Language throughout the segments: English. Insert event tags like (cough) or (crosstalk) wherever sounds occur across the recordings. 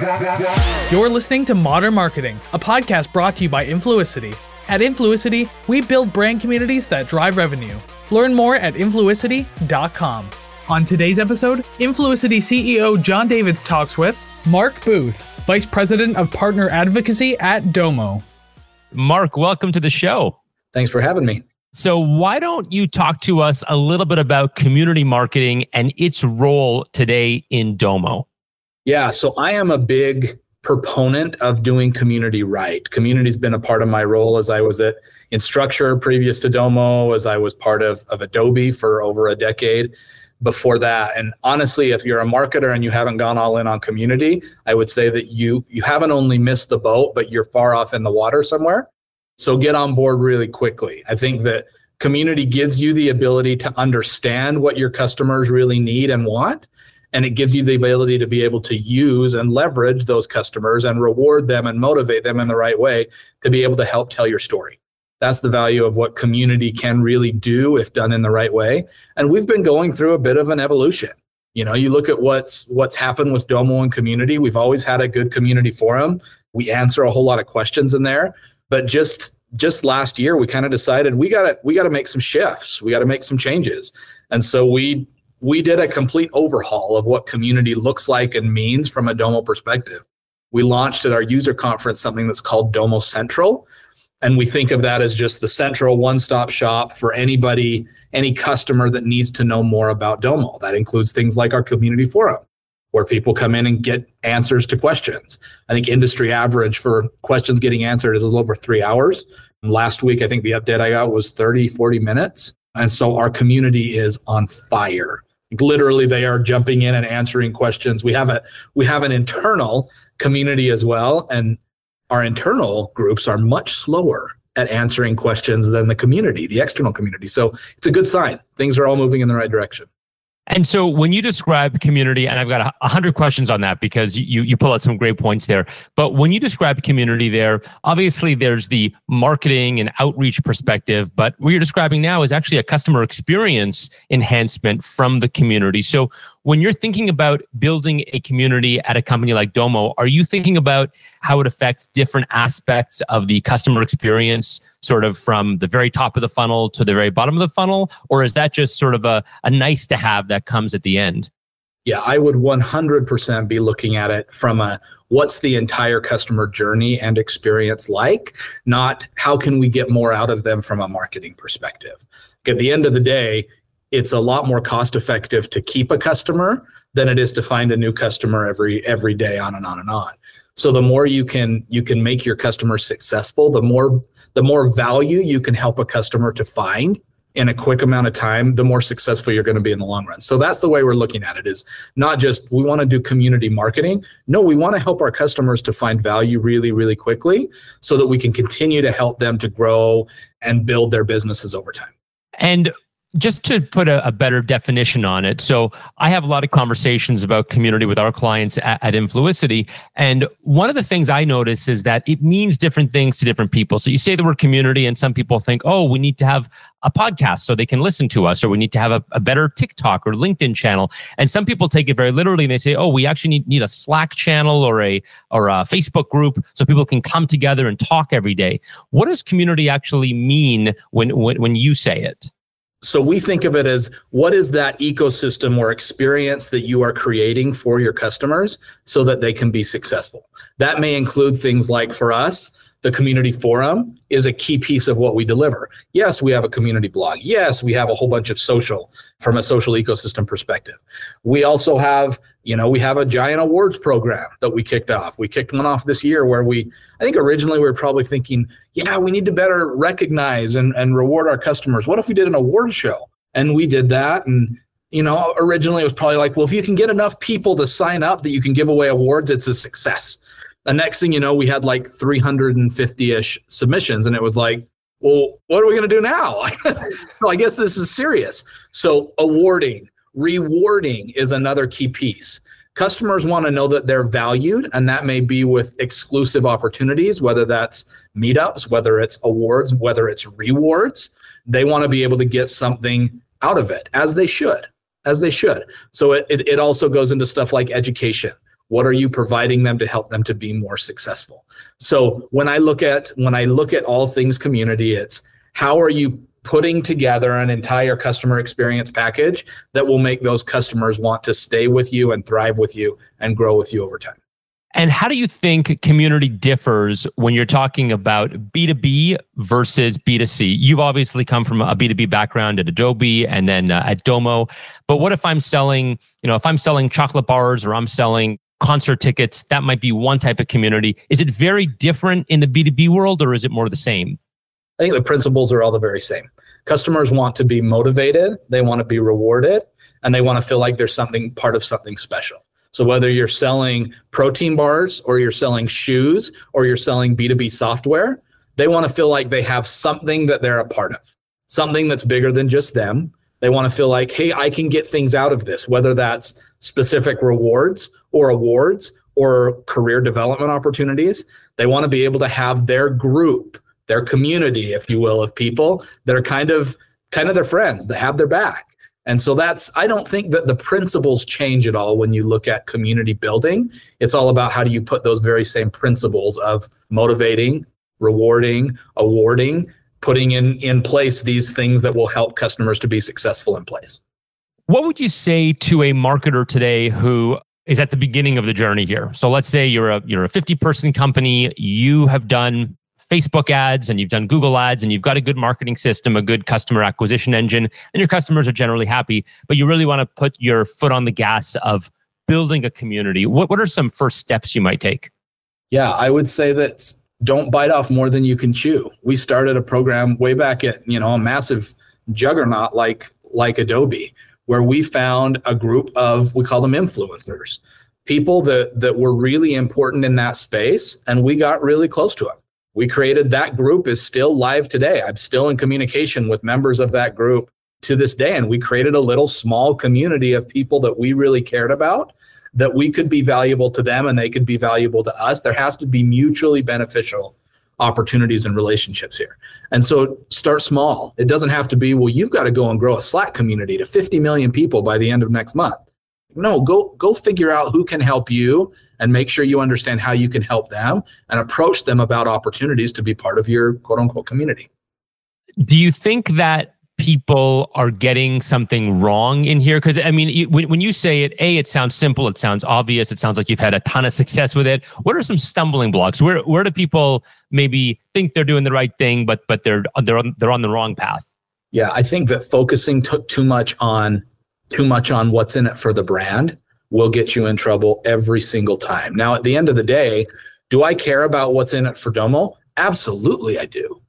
You're listening to Modern Marketing, a podcast brought to you by Influicity. At Influicity, we build brand communities that drive revenue. Learn more at influicity.com. On today's episode, Influicity CEO Jon Davids talks with Mark Boothe, Vice President of Partner Advocacy at Domo. Mark, welcome to the show. Thanks for having me. So, why don't you talk to us a little bit about community marketing and its role today in Domo? Yeah, so I am a big proponent of doing community right. Community's been a part of my role as I was at Instructure previous to Domo, as I was part of, of Adobe for over a decade before that. And honestly, if you're a marketer and you haven't gone all in on community, I would say that you you haven't only missed the boat, but you're far off in the water somewhere. So get on board really quickly. I think that community gives you the ability to understand what your customers really need and want. And it gives you the ability to be able to use and leverage those customers and reward them and motivate them in the right way to be able to help tell your story. That's the value of what community can really do if done in the right way. And we've been going through a bit of an evolution. You know you look at what's what's happened with domo and community. We've always had a good community forum. We answer a whole lot of questions in there. But just just last year we kind of decided we got to we got to make some shifts. We got to make some changes. And so we we did a complete overhaul of what community looks like and means from a domo perspective. We launched at our user conference something that's called domo central and we think of that as just the central one-stop shop for anybody any customer that needs to know more about domo. That includes things like our community forum where people come in and get answers to questions. I think industry average for questions getting answered is a little over three hours. Last week i think the update i got was 30 40 minutes and so our community is on fire literally they are jumping in and answering questions we have a we have an internal community as well and our internal groups are much slower at answering questions than the community, the external community. So it's a good sign. Things are all moving in the right direction. And so when you describe community, and I've got a hundred questions on that because you you pull out some great points there. But when you describe community there, obviously there's the marketing and outreach perspective, but what you're describing now is actually a customer experience enhancement from the community. So when you're thinking about building a community at a company like Domo, are you thinking about how it affects different aspects of the customer experience? Sort of from the very top of the funnel to the very bottom of the funnel? Or is that just sort of a, a nice to have that comes at the end? Yeah, I would 100% be looking at it from a what's the entire customer journey and experience like, not how can we get more out of them from a marketing perspective. At the end of the day, it's a lot more cost effective to keep a customer than it is to find a new customer every every day on and on and on. So the more you can you can make your customer successful, the more the more value you can help a customer to find in a quick amount of time, the more successful you're going to be in the long run. So that's the way we're looking at it is not just we want to do community marketing. No, we want to help our customers to find value really, really quickly so that we can continue to help them to grow and build their businesses over time. And just to put a, a, better definition on it. So I have a lot of conversations about community with our clients at, at Influicity. And one of the things I notice is that it means different things to different people. So you say the word community and some people think, oh, we need to have a podcast so they can listen to us, or we need to have a, a better TikTok or LinkedIn channel. And some people take it very literally and they say, oh, we actually need, need a Slack channel or a or a Facebook group so people can come together and talk every day. What does community actually mean when when, when you say it? So we think of it as what is that ecosystem or experience that you are creating for your customers so that they can be successful? That may include things like for us the community forum is a key piece of what we deliver. Yes, we have a community blog. Yes, we have a whole bunch of social from a social ecosystem perspective. We also have, you know, we have a giant awards program that we kicked off. We kicked one off this year where we, I think originally we were probably thinking, yeah, we need to better recognize and, and reward our customers. What if we did an award show? And we did that. And, you know, originally it was probably like, well, if you can get enough people to sign up that you can give away awards, it's a success the next thing you know, we had like 350 ish submissions, and it was like, well, what are we going to do now? (laughs) so I guess this is serious. So awarding, rewarding is another key piece. Customers want to know that they're valued, and that may be with exclusive opportunities, whether that's meetups, whether it's awards, whether it's rewards. They want to be able to get something out of it, as they should, as they should. So it, it, it also goes into stuff like education What are you providing them to help them to be more successful? So when I look at when I look at all things community, it's how are you putting together an entire customer experience package that will make those customers want to stay with you and thrive with you and grow with you over time. And how do you think community differs when you're talking about B2B versus B2C? You've obviously come from a B2B background at Adobe and then uh, at Domo. But what if I'm selling, you know, if I'm selling chocolate bars or I'm selling concert tickets, that might be one type of community. Is it very different in the B2B world or is it more the same? I think the principles are all the very same. Customers want to be motivated, they want to be rewarded, and they want to feel like there's something part of something special. So whether you're selling protein bars or you're selling shoes or you're selling B2B software, they want to feel like they have something that they're a part of, something that's bigger than just them. They want to feel like, hey, I can get things out of this, whether that's specific rewards or awards or career development opportunities. They want to be able to have their group their community, if you will, of people that are kind of kind of their friends that have their back. And so that's I don't think that the principles change at all when you look at community building. It's all about how do you put those very same principles of motivating, rewarding, awarding, putting in in place these things that will help customers to be successful in place. What would you say to a marketer today who is at the beginning of the journey here? So let's say you're a you're a 50 person company, you have done Facebook ads and you've done Google ads and you've got a good marketing system, a good customer acquisition engine, and your customers are generally happy, but you really want to put your foot on the gas of building a community. What, what are some first steps you might take? Yeah, I would say that don't bite off more than you can chew. We started a program way back at, you know, a massive juggernaut like like Adobe where we found a group of we call them influencers people that that were really important in that space and we got really close to them we created that group is still live today. I'm still in communication with members of that group to this day. And we created a little small community of people that we really cared about, that we could be valuable to them and they could be valuable to us. There has to be mutually beneficial opportunities and relationships here. And so start small. It doesn't have to be, well, you've got to go and grow a Slack community to 50 million people by the end of next month. No, go go figure out who can help you and make sure you understand how you can help them and approach them about opportunities to be part of your quote unquote community. Do you think that people are getting something wrong in here? Because I mean, when, when you say it, A, it sounds simple, it sounds obvious, it sounds like you've had a ton of success with it. What are some stumbling blocks? Where where do people maybe think they're doing the right thing, but but they're they're on, they're on the wrong path? Yeah, I think that focusing took too much on too much on what's in it for the brand will get you in trouble every single time. Now, at the end of the day, do I care about what's in it for Domo? Absolutely, I do.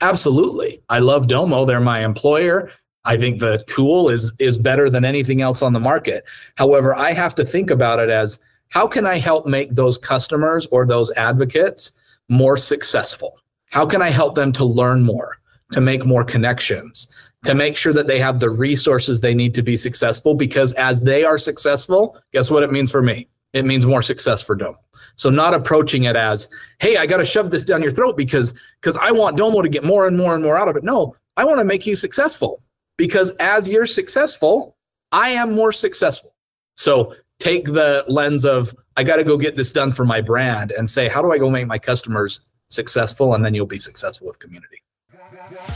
Absolutely. I love Domo. They're my employer. I think the tool is is better than anything else on the market. However, I have to think about it as how can I help make those customers or those advocates more successful? How can I help them to learn more, to make more connections, to make sure that they have the resources they need to be successful because as they are successful, guess what it means for me? It means more success for Domo. So not approaching it as, hey, I got to shove this down your throat because because I want Domo to get more and more and more out of it. No, I want to make you successful because as you're successful, I am more successful. So take the lens of I got to go get this done for my brand and say, how do I go make my customers successful? And then you'll be successful with community.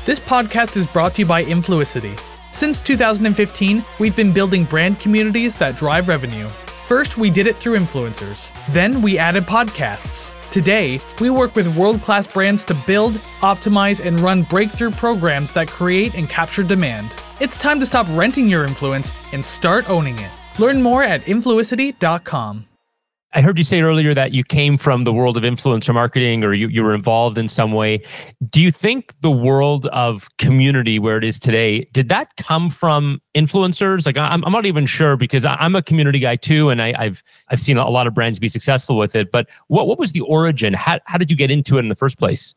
This podcast is brought to you by Influicity. Since 2015, we've been building brand communities that drive revenue. First, we did it through influencers. Then, we added podcasts. Today, we work with world class brands to build, optimize, and run breakthrough programs that create and capture demand. It's time to stop renting your influence and start owning it. Learn more at influicity.com. I heard you say earlier that you came from the world of influencer marketing or you, you were involved in some way. Do you think the world of community where it is today, did that come from influencers? Like I'm, I'm not even sure because I'm a community guy too. And I, have I've seen a lot of brands be successful with it. But what, what was the origin? How, how did you get into it in the first place?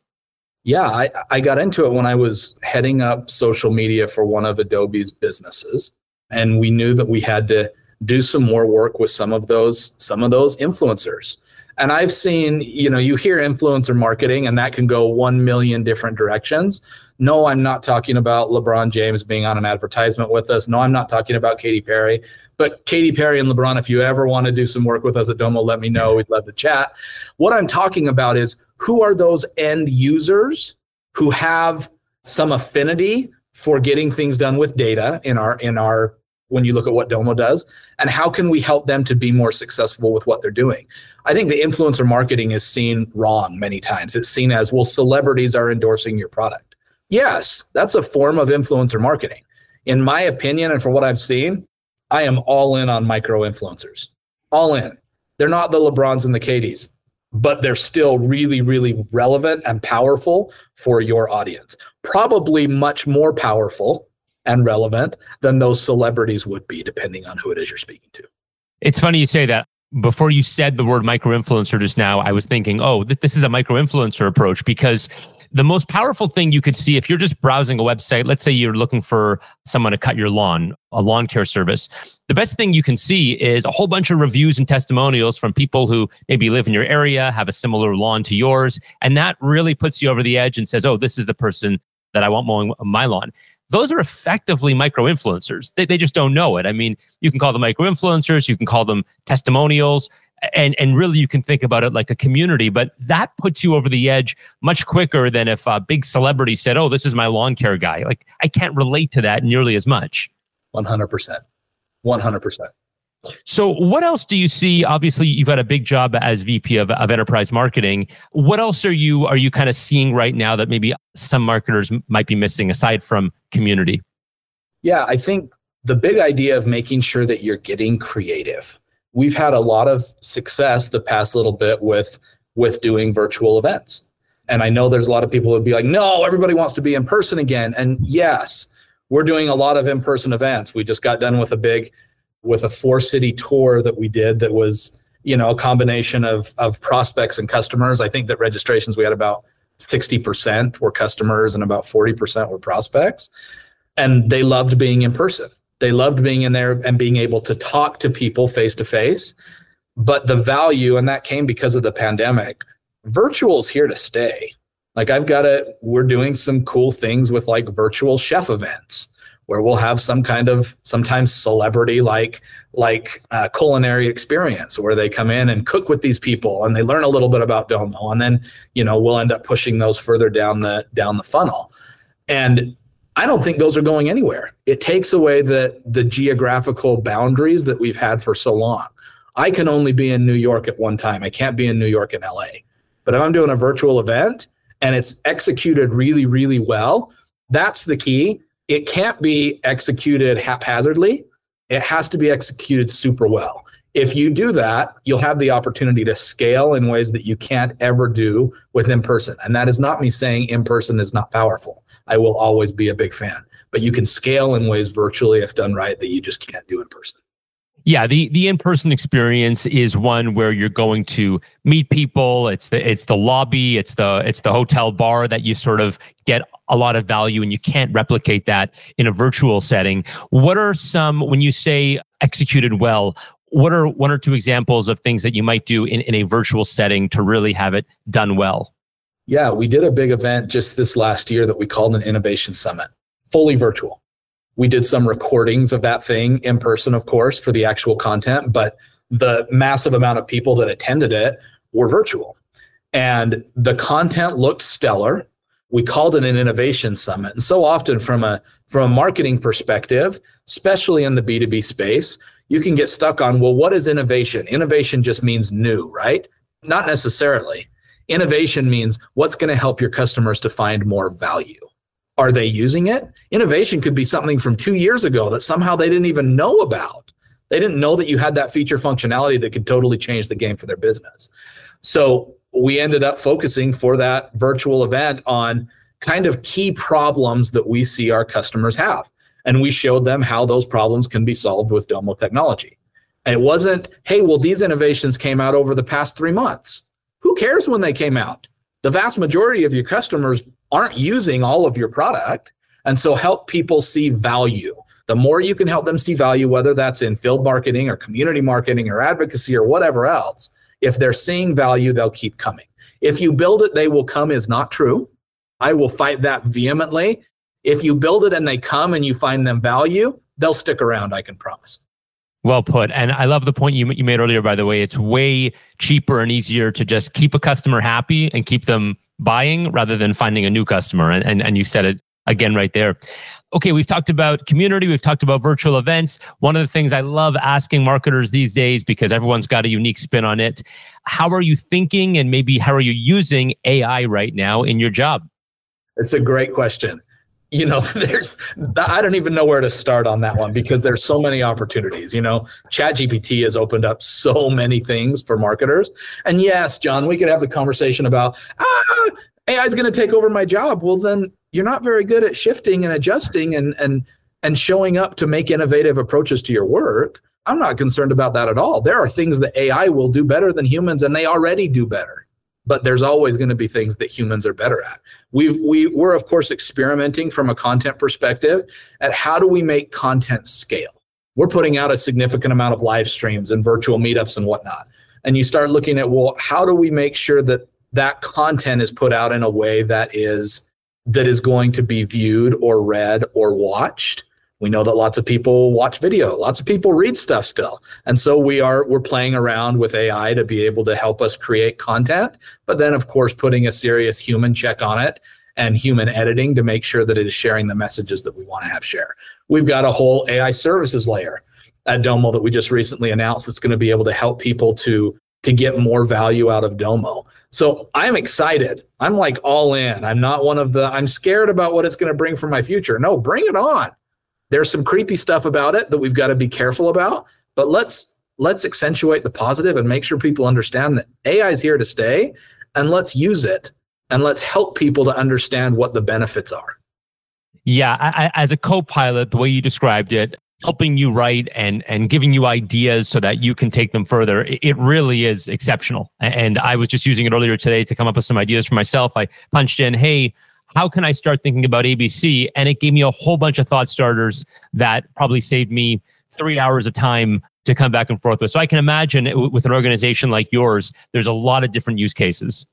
Yeah, I, I got into it when I was heading up social media for one of Adobe's businesses. And we knew that we had to do some more work with some of those some of those influencers. And I've seen, you know, you hear influencer marketing and that can go 1 million different directions. No, I'm not talking about LeBron James being on an advertisement with us. No, I'm not talking about Katy Perry. But Katy Perry and LeBron, if you ever want to do some work with us at Domo, let me know. We'd love to chat. What I'm talking about is who are those end users who have some affinity for getting things done with data in our in our when you look at what Domo does and how can we help them to be more successful with what they're doing. I think the influencer marketing is seen wrong many times. It's seen as well celebrities are endorsing your product. Yes, that's a form of influencer marketing. In my opinion and for what I've seen, I am all in on micro influencers. All in. They're not the LeBrons and the Katy's, but they're still really, really relevant and powerful for your audience. Probably much more powerful and relevant than those celebrities would be, depending on who it is you're speaking to. It's funny you say that. Before you said the word micro influencer just now, I was thinking, oh, th- this is a micro influencer approach because the most powerful thing you could see if you're just browsing a website, let's say you're looking for someone to cut your lawn, a lawn care service, the best thing you can see is a whole bunch of reviews and testimonials from people who maybe live in your area, have a similar lawn to yours. And that really puts you over the edge and says, oh, this is the person that I want mowing my lawn those are effectively micro influencers. They, they just don't know it. I mean, you can call them micro influencers, you can call them testimonials and and really you can think about it like a community but that puts you over the edge much quicker than if a big celebrity said oh this is my lawn care guy like i can't relate to that nearly as much 100% 100% so what else do you see obviously you've got a big job as vp of, of enterprise marketing what else are you are you kind of seeing right now that maybe some marketers might be missing aside from community yeah i think the big idea of making sure that you're getting creative we've had a lot of success the past little bit with with doing virtual events. And I know there's a lot of people who would be like, no, everybody wants to be in person again. And yes, we're doing a lot of in-person events. We just got done with a big with a four city tour that we did that was, you know, a combination of of prospects and customers. I think that registrations we had about 60% were customers and about 40% were prospects. And they loved being in person. They loved being in there and being able to talk to people face to face. But the value, and that came because of the pandemic, virtual is here to stay. Like I've got it, we're doing some cool things with like virtual chef events where we'll have some kind of sometimes celebrity like like uh, culinary experience where they come in and cook with these people and they learn a little bit about domo and then you know we'll end up pushing those further down the down the funnel and I don't think those are going anywhere. It takes away the the geographical boundaries that we've had for so long. I can only be in New York at one time. I can't be in New York and LA. But if I'm doing a virtual event and it's executed really, really well, that's the key. It can't be executed haphazardly. It has to be executed super well. If you do that, you'll have the opportunity to scale in ways that you can't ever do with in person. And that is not me saying in person is not powerful. I will always be a big fan. But you can scale in ways virtually if done right that you just can't do in person. Yeah, the the in-person experience is one where you're going to meet people. It's the it's the lobby, it's the it's the hotel bar that you sort of get a lot of value and you can't replicate that in a virtual setting. What are some when you say executed well, what are one or two examples of things that you might do in, in a virtual setting to really have it done well? Yeah, we did a big event just this last year that we called an innovation summit, fully virtual. We did some recordings of that thing in person, of course, for the actual content, but the massive amount of people that attended it were virtual. And the content looked stellar. We called it an innovation summit. And so often from a from a marketing perspective, especially in the B2B space, you can get stuck on, well, what is innovation? Innovation just means new, right? Not necessarily Innovation means what's going to help your customers to find more value. Are they using it? Innovation could be something from two years ago that somehow they didn't even know about. They didn't know that you had that feature functionality that could totally change the game for their business. So we ended up focusing for that virtual event on kind of key problems that we see our customers have. And we showed them how those problems can be solved with Domo technology. And it wasn't, hey, well, these innovations came out over the past three months. Who cares when they came out? The vast majority of your customers aren't using all of your product. And so help people see value. The more you can help them see value, whether that's in field marketing or community marketing or advocacy or whatever else, if they're seeing value, they'll keep coming. If you build it, they will come is not true. I will fight that vehemently. If you build it and they come and you find them value, they'll stick around, I can promise. Well put. And I love the point you, you made earlier, by the way. It's way cheaper and easier to just keep a customer happy and keep them buying rather than finding a new customer. And, and, and you said it again right there. Okay, we've talked about community, we've talked about virtual events. One of the things I love asking marketers these days, because everyone's got a unique spin on it, how are you thinking and maybe how are you using AI right now in your job? It's a great question you know (laughs) there's i don't even know where to start on that one because there's so many opportunities you know chat gpt has opened up so many things for marketers and yes jon we could have the conversation about ah, ai is going to take over my job well then you're not very good at shifting and adjusting and and and showing up to make innovative approaches to your work i'm not concerned about that at all there are things that ai will do better than humans and they already do better but there's always going to be things that humans are better at. We've we we're of course experimenting from a content perspective at how do we make content scale. We're putting out a significant amount of live streams and virtual meetups and whatnot. And you start looking at well, how do we make sure that that content is put out in a way that is that is going to be viewed or read or watched. We know that lots of people watch video. Lots of people read stuff still. And so we are we're playing around with ai to be able to help us create content but then of course putting a serious human check on it and human editing to make sure that it is sharing the messages that we want to have share we've got a whole ai services layer at domo that we just recently announced that's going to be able to help people to to get more value out of domo. So i'm excited. I'm like all in. I'm not one of the i'm scared about what it's going to bring for my future. No bring it on. There's some creepy stuff about it that we've got to be careful about, but let's let's accentuate the positive and make sure people understand that AI is here to stay and let's use it and let's help people to understand what the benefits are. Yeah, I, as a co-pilot, the way you described it, helping you write and and giving you ideas so that you can take them further it really is exceptional and i was just using it earlier today to come up with some ideas for myself i punched in hey how can I start thinking about ABC? And it gave me a whole bunch of thought starters that probably saved me three hours of time to come back and forth with. So I can imagine with an organization like yours, there's a lot of different use cases.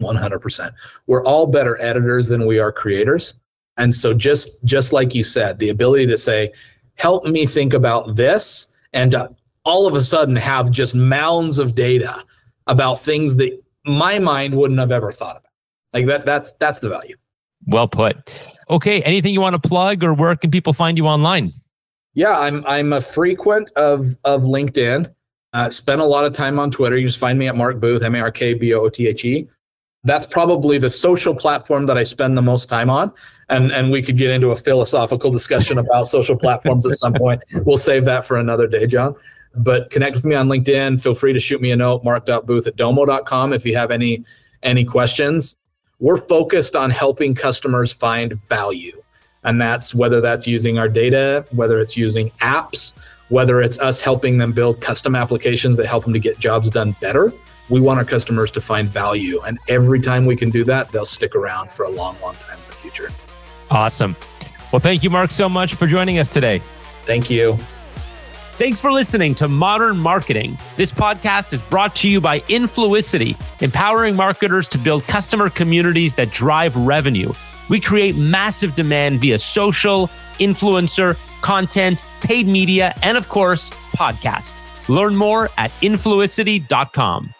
100%. We're all better editors than we are creators. And so just just like you said, the ability to say, help me think about this and uh, all of a sudden have just mounds of data about things that my mind wouldn't have ever thought about. Like that that's that's the value. Well put. Okay, anything you want to plug or where can people find you online? Yeah, I'm I'm a frequent of of LinkedIn. Uh, spend a lot of time on Twitter. You just find me at Mark Boothe, M A R K B O O T H E. That's probably the social platform that I spend the most time on. And and we could get into a philosophical discussion about social platforms at some point. We'll save that for another day, Jon. But connect with me on LinkedIn. Feel free to shoot me a note, mark.boothe at domo.com if you have any any questions we're focused on helping customers find value. And that's whether that's using our data, whether it's using apps, whether it's us helping them build custom applications that help them to get jobs done better. We want our customers to find value. And every time we can do that, they'll stick around for a long, long time in the future. Awesome. Well, thank you, Mark, so much for joining us today. Thank you. Thanks for listening to Modern Marketing. This podcast is brought to you by Influicity, empowering marketers to build customer communities that drive revenue. We create massive demand via social, influencer, content, paid media, and of course, podcast. Learn more at influicity.com.